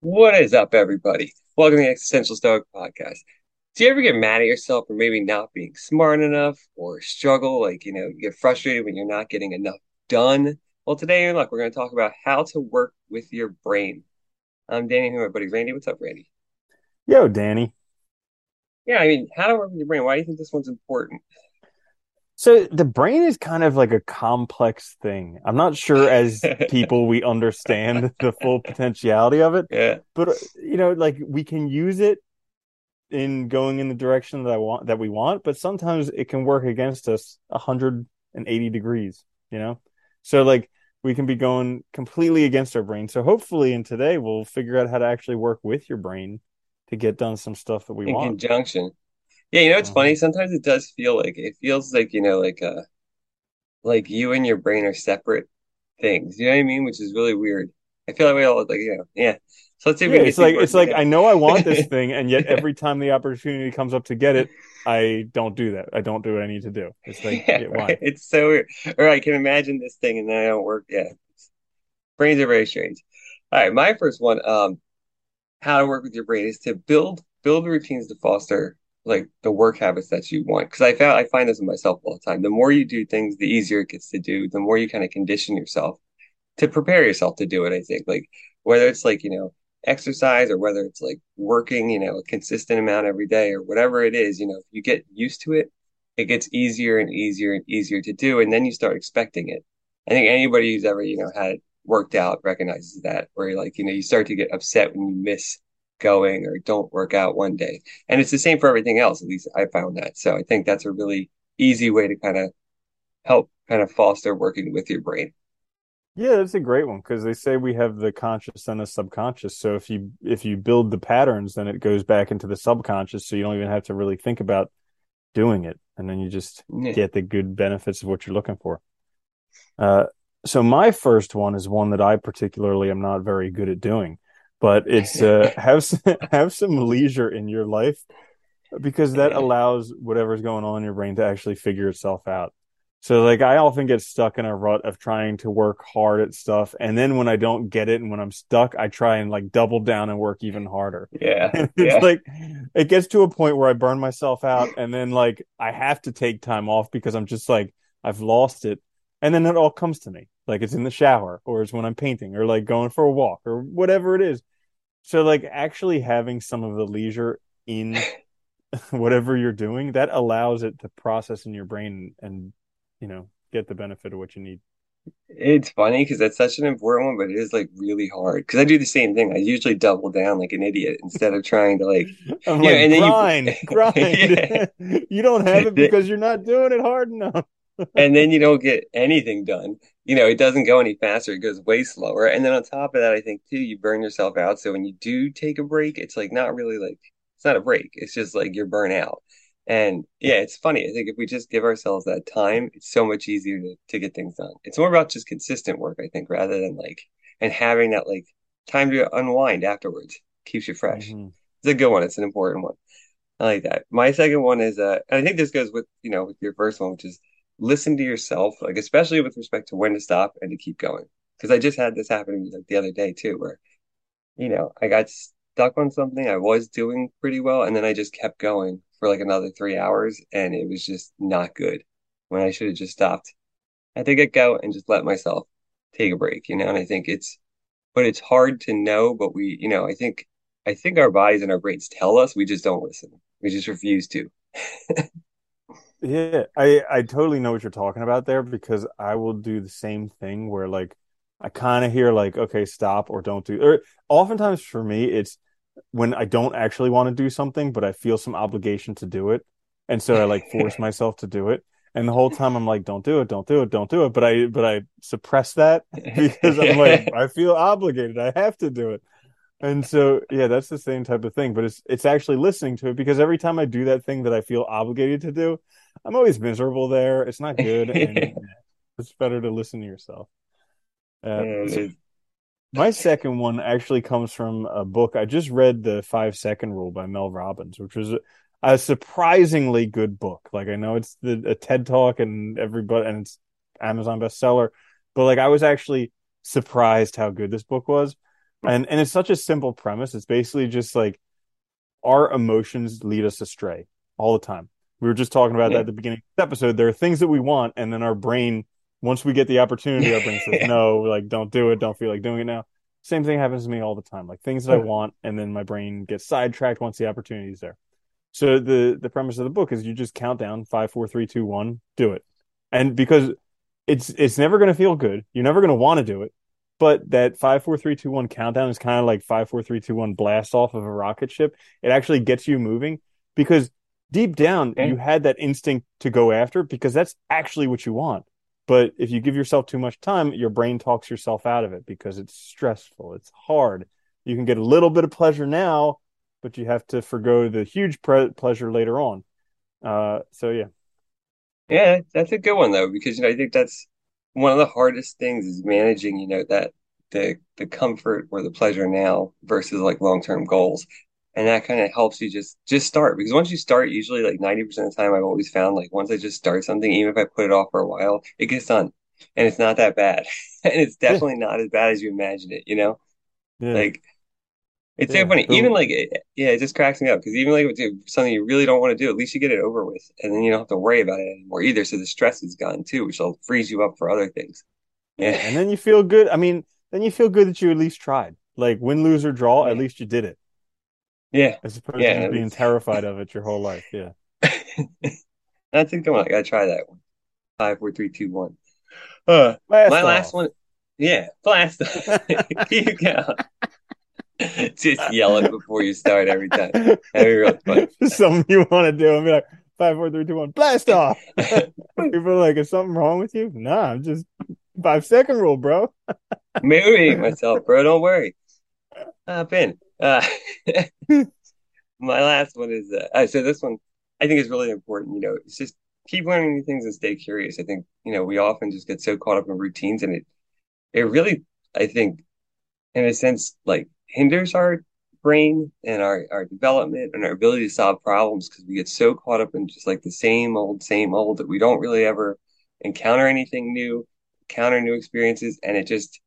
What is up, everybody? Welcome to the Existential Stoic Podcast. Do you ever get mad at yourself for maybe not being smart enough or struggle, like, you know, you get frustrated when you're not getting enough done? Well, today, look, we're going to talk about how to work with your brain. I'm Danny, here, my buddy Randy. What's up, Randy? Yo, Danny. Yeah, I mean, how to work with your brain. Why do you think this one's important? So the brain is kind of like a complex thing. I'm not sure as people we understand the full potentiality of it, Yeah, but you know, like we can use it in going in the direction that I want that we want, but sometimes it can work against us 180 degrees, you know? So like we can be going completely against our brain. So hopefully in today we'll figure out how to actually work with your brain to get done some stuff that we in want. conjunction. Yeah, you know, it's funny. Mhm. Sometimes it does feel like it feels like, you know, like uh like you and your brain are separate things. You know what I mean? Which is really weird. I feel that way all like, you know, yeah. So let's see Yeah, it's like it's like I know I want this thing, and yet every time the opportunity comes up to get it, I don't do that. I don't do what I need to do. It's like, Yeah, yeah, right. It's so weird. Or I can imagine this thing and then I don't work. Yeah. Brains are very strange. All right, my first one, um, how to work with your brain is to build build routines to foster like the work habits that you want. Because I found I find this in myself all the time. The more you do things, the easier it gets to do. The more you kind of condition yourself to prepare yourself to do it, I think. Like whether it's like, you know, exercise or whether it's like working, you know, a consistent amount every day or whatever it is, you know, if you get used to it, it gets easier and easier and easier to do. And then you start expecting it. I think anybody who's ever, you know, had worked out recognizes that, where like, you know, you start to get upset when you miss going or don't work out one day. And it's the same for everything else. At least I found that. So I think that's a really easy way to kind of help kind of foster working with your brain. Yeah, that's a great one because they say we have the conscious and the subconscious. So if you if you build the patterns, then it goes back into the subconscious, so you don't even have to really think about doing it, and then you just Yeah. get the good benefits of what you're looking for. Uh, so my first one is one that I particularly am not very good at doing, but it's uh, have some, have some leisure in your life because that allows whatever's going on in your brain to actually figure itself out. So like I often get stuck in a rut of trying to work hard at stuff and then when I don't get it and when I'm stuck I try and like double down and work even harder. Yeah, And it's yeah, like it gets to a point where I burn myself out and then like I have to take time off because I'm just like I've lost it. And then it all comes to me. Like it's in the shower or it's when I'm painting or like going for a walk or whatever it is. So like actually having some of the leisure in whatever you're doing, that allows it to process in your brain and, you know, get the benefit of what you need. It's funny because that's such an important one, but it is like really hard because I do the same thing. I usually double down like an idiot instead of trying to like, I'm you know, like, and then grind, you, grind. yeah, you don't have it because you're not doing it hard enough. and then you don't get anything done. You know, it doesn't go any faster. It goes way slower. And then on top of that, I think too, you burn yourself out. So when you do take a break, it's like not really like it's not a break. It's just like you're burnt out. And yeah, it's funny. I think if we just give ourselves that time, it's so much easier to, to get things done. It's more about just consistent work, I think, rather than like and having that like time to unwind afterwards. Keeps you fresh. hmm It's a good one. It's an important one. I like that. My second one is uh and I think this goes with, you know, with your first one, which is listen to yourself, like especially with respect to when to stop and to keep going. Because I just had this happen like the other day too, where, you know, I got stuck on something I was doing pretty well, and then I just kept going for like another three hours, and it was just not good when I should have just stopped. I to get go and just let myself take a break, you know, and I think it's but it's hard to know, but we, you know, I think I think our bodies and our brains tell us, we just don't listen. We just refuse to. Yeah, I I totally know what you're talking about there because I will do the same thing where like I kind of hear like okay stop or don't do or oftentimes for me it's when I don't actually want to do something but I feel some obligation to do it and so I like force myself to do it and the whole time I'm like don't do it don't do it don't do it but I but I suppress that because I'm like I feel obligated I have to do it and so, yeah, that's the same type of thing, but it's it's actually listening to it because every time I do that thing that I feel obligated to do, I'm always miserable there. It's not good, and it's better to listen to yourself. Uh, so my second one actually comes from a book. I just read the Five Second Rule by Mel Robbins, which was a, a surprisingly good book. Like I know it's the a TED Talk and everybody, and it's Amazon bestseller, but like I was actually surprised how good this book was. And and it's such a simple premise. It's basically just like our emotions lead us astray all the time. We were just talking about yeah. that at the beginning of the episode. There are things that we want, and then our brain, once we get the opportunity, our brain says, no, like, don't do it. Don't feel like doing it now. Same thing happens to me all the time. Like things that I mm. want, and then my brain gets sidetracked once the opportunity is there. So the the premise of the book is you just count down five, four, three, two, one, do it. And because it's it's never going to feel good, you're never going to want to do it. But that five, four, three, two, one countdown is kind of like five, four, three, two, one blast off of a rocket ship. It actually gets you moving because deep down you had that instinct to go after because that's actually what you want. But if you give yourself too much time, your brain talks yourself out of it because it's stressful, it's hard. You can get a little bit of pleasure now, but you have to forego the huge pre- pleasure later on. Uh, so yeah, yeah, that's a good one though because you know I think that's one of the hardest things is managing, you know, that the the comfort or the pleasure now versus like long term goals. And that kind of helps you just just start because once you start, usually like 90% of the time I've always found like once I just start something, even if I put it off for a while, it gets done. And it's not that bad. and it's definitely not as bad as you imagine it, you know? Yeah. Like it's yeah, so funny. Even like, yeah, it just cracks me up because even like something you really don't want to do, at least you get it over with, and then you don't have to worry about it anymore either. So the stress is gone too, which will freeze you up for other things. Yeah, and then you feel good. I mean, then you feel good that you at least tried. Like win, lose, or draw, yeah. at least you did it. Yeah, as opposed yeah, to being terrified of it your whole life. Yeah, I think I'm I gotta try that one. Five, four, three, two, one. Uh, my off. last one. Yeah, blast. Keep going. Just yell it before you start every time. That'd be really fun. Something you want to do and be like, five, four, three, two, one, blast off. People are like, is something wrong with you? Nah, I'm just five second rule, bro. Marrying myself, bro. Don't worry. Hop in. Uh, my last one is uh, so this one I think is really important. You know, it's just keep learning new things and stay curious. I think you know we often just get so caught up in routines, and it it really I think in a sense like hinders our brain and our, our development and our ability to solve problems because we get so caught up in just like the same old, same old that we don't really ever encounter anything new, encounter new experiences, and it just,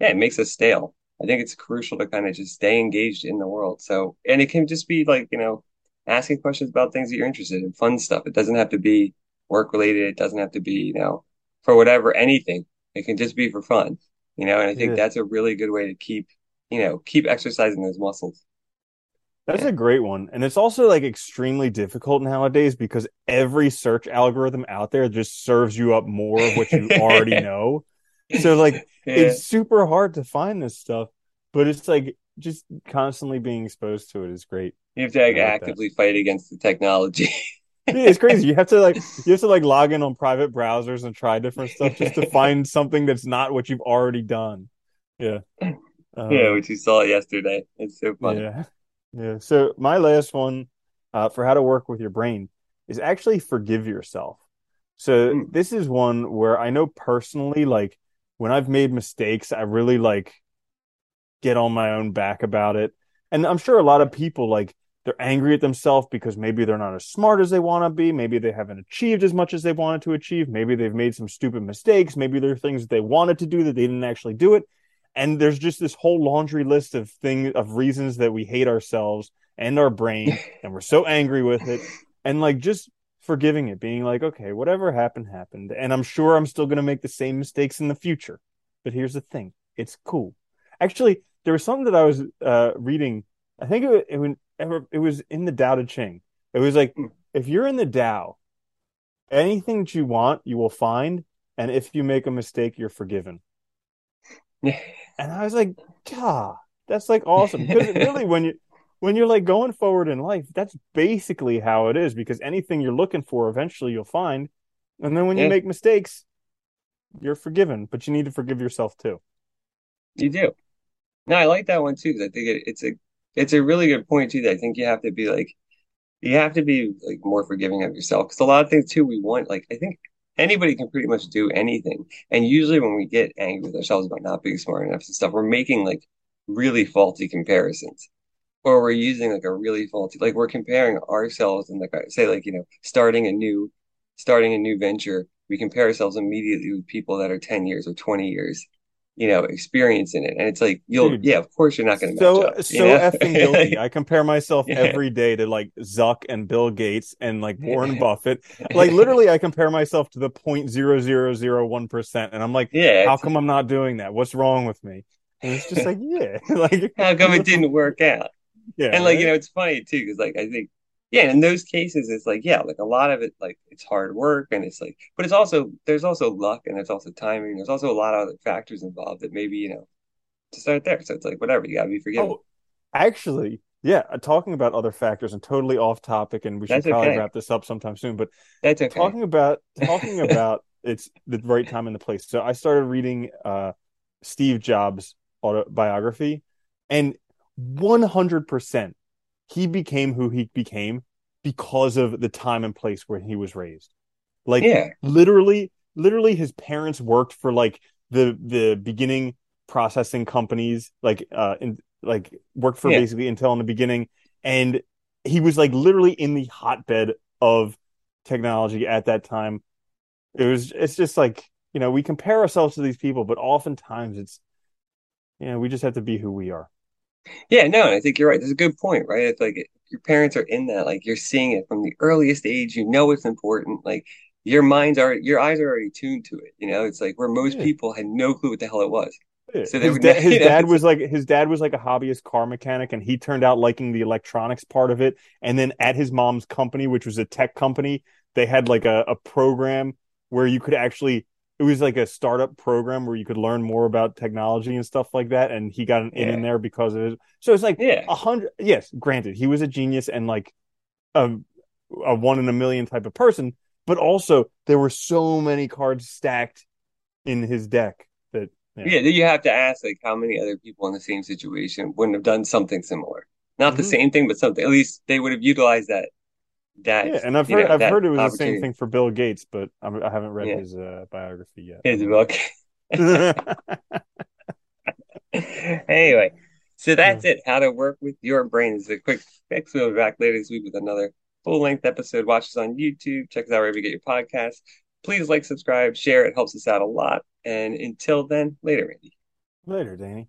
yeah, it makes us stale. I think it's crucial to kind of just stay engaged in the world. So, and it can just be like, you know, asking questions about things that you're interested in, fun stuff. It doesn't have to be work related. It doesn't have to be, you know, for whatever, anything. It can just be for fun, you know, and I think yeah. that's a really good way to keep you know, keep exercising those muscles. That's yeah. a great one. And it's also like extremely difficult nowadays because every search algorithm out there just serves you up more of what you already know. So like yeah. it's super hard to find this stuff, but it's like just constantly being exposed to it is great. You have to like, actively that. fight against the technology. yeah, it's crazy. You have to like you have to like log in on private browsers and try different stuff just to find something that's not what you've already done. Yeah. Um, yeah, which you saw yesterday. It's so funny. Yeah. Yeah. So my last one uh, for how to work with your brain is actually forgive yourself. So mm. this is one where I know personally, like when I've made mistakes, I really like get on my own back about it. And I'm sure a lot of people like they're angry at themselves because maybe they're not as smart as they want to be. Maybe they haven't achieved as much as they wanted to achieve. Maybe they've made some stupid mistakes. Maybe there are things that they wanted to do that they didn't actually do it and there's just this whole laundry list of things of reasons that we hate ourselves and our brain and we're so angry with it. And like just forgiving it being like okay whatever happened happened. And i'm sure i'm still going to make the same mistakes in the future. But here's the thing it's cool. Actually there was something that i was uh, reading. I think it, it, it was in the dao Te Ching. It was like hmm. if you're in the dao anything that you want you will find. And if you make a mistake you're forgiven and I was like, God, that's like awesome. Because really, when you when you're like going forward in life, that's basically how it is. Because anything you're looking for, eventually you'll find. And then when yeah. you make mistakes, you're forgiven, but you need to forgive yourself too. You do. No, I like that one too. I think it, it's a it's a really good point too. That I think you have to be like you have to be like more forgiving of yourself because a lot of things too we want like I think anybody can pretty much do anything. And usually when we get angry with ourselves about not being smart enough and stuff, we're making like really faulty comparisons. Or we're using like a really faulty like we're comparing ourselves and like uh, say like, you know, starting a new starting a new venture, we compare ourselves immediately with people that are 10 years or 20 years you know, experience in it. And it's like you'll Dude, yeah, of course you're not gonna so up. so know? effing guilty. I compare myself Yeah. every day to like Zuck and Bill Gates and like Warren Buffett. Like literally, I compare myself to the point zero zero zero one percent, and I'm like, Yeah. how come I'm not doing that? What's wrong with me? And it's just like, yeah, like how come it didn't work out? Yeah, and like you know it's funny too because like i think yeah in those cases it's like yeah like a lot of it like it's hard work and it's like but it's also there's also luck and there's also timing there's also a lot of other factors involved that maybe you know to start there so it's like whatever you gotta be forgiven Oh, actually, yeah. uh, Talking about other factors and totally off topic, and we should That's probably okay. wrap this up sometime soon. But that's okay talking about talking about it's the right time and the place. So I started reading uh Steve Jobs autobiography and 100% he became who he became because of the time and place where he was raised. Like yeah literally literally his parents worked for like the the beginning processing companies like uh in like worked for Yeah. basically Intel in the beginning and he was like literally in the hotbed of technology at that time it was it's just like you know we compare ourselves to these people but oftentimes it's you know we just have to be who we are yeah no i think you're right that's a good point right? It's like your parents are in that like you're seeing it from the earliest age you know it's important like your mind's are, your eyes are already tuned to it you know? It's like where most Yeah. people had no clue what the hell it was. So they his, would- da- his know, dad was like his dad was like a hobbyist car mechanic and he turned out liking the electronics part of it and then at his mom's company which was a tech company they had like a, a program where you could actually it was like a startup program where you could learn more about technology and stuff like that and he got an in in there because of it so it's like yeah a hundred yes granted he was a genius and like a, a one in a million type of person but also there were so many cards stacked in his deck that Yeah, then you have to ask like how many other people in the same situation wouldn't have done something similar. Not the Mhm. same thing, but something. At least they would have utilized that. That yeah and i've heard know, i've heard it was the same thing for bill gates but I'm, i haven't read Yeah. his uh, biography yet His book. anyway, so that's it. How to work with your brain is a quick fix. We'll be back later this week with another full length episode. Watch us on YouTube. Check us out wherever you get your podcasts. Please like, subscribe, share. It helps us out a lot. And until then, later, Randy. later danny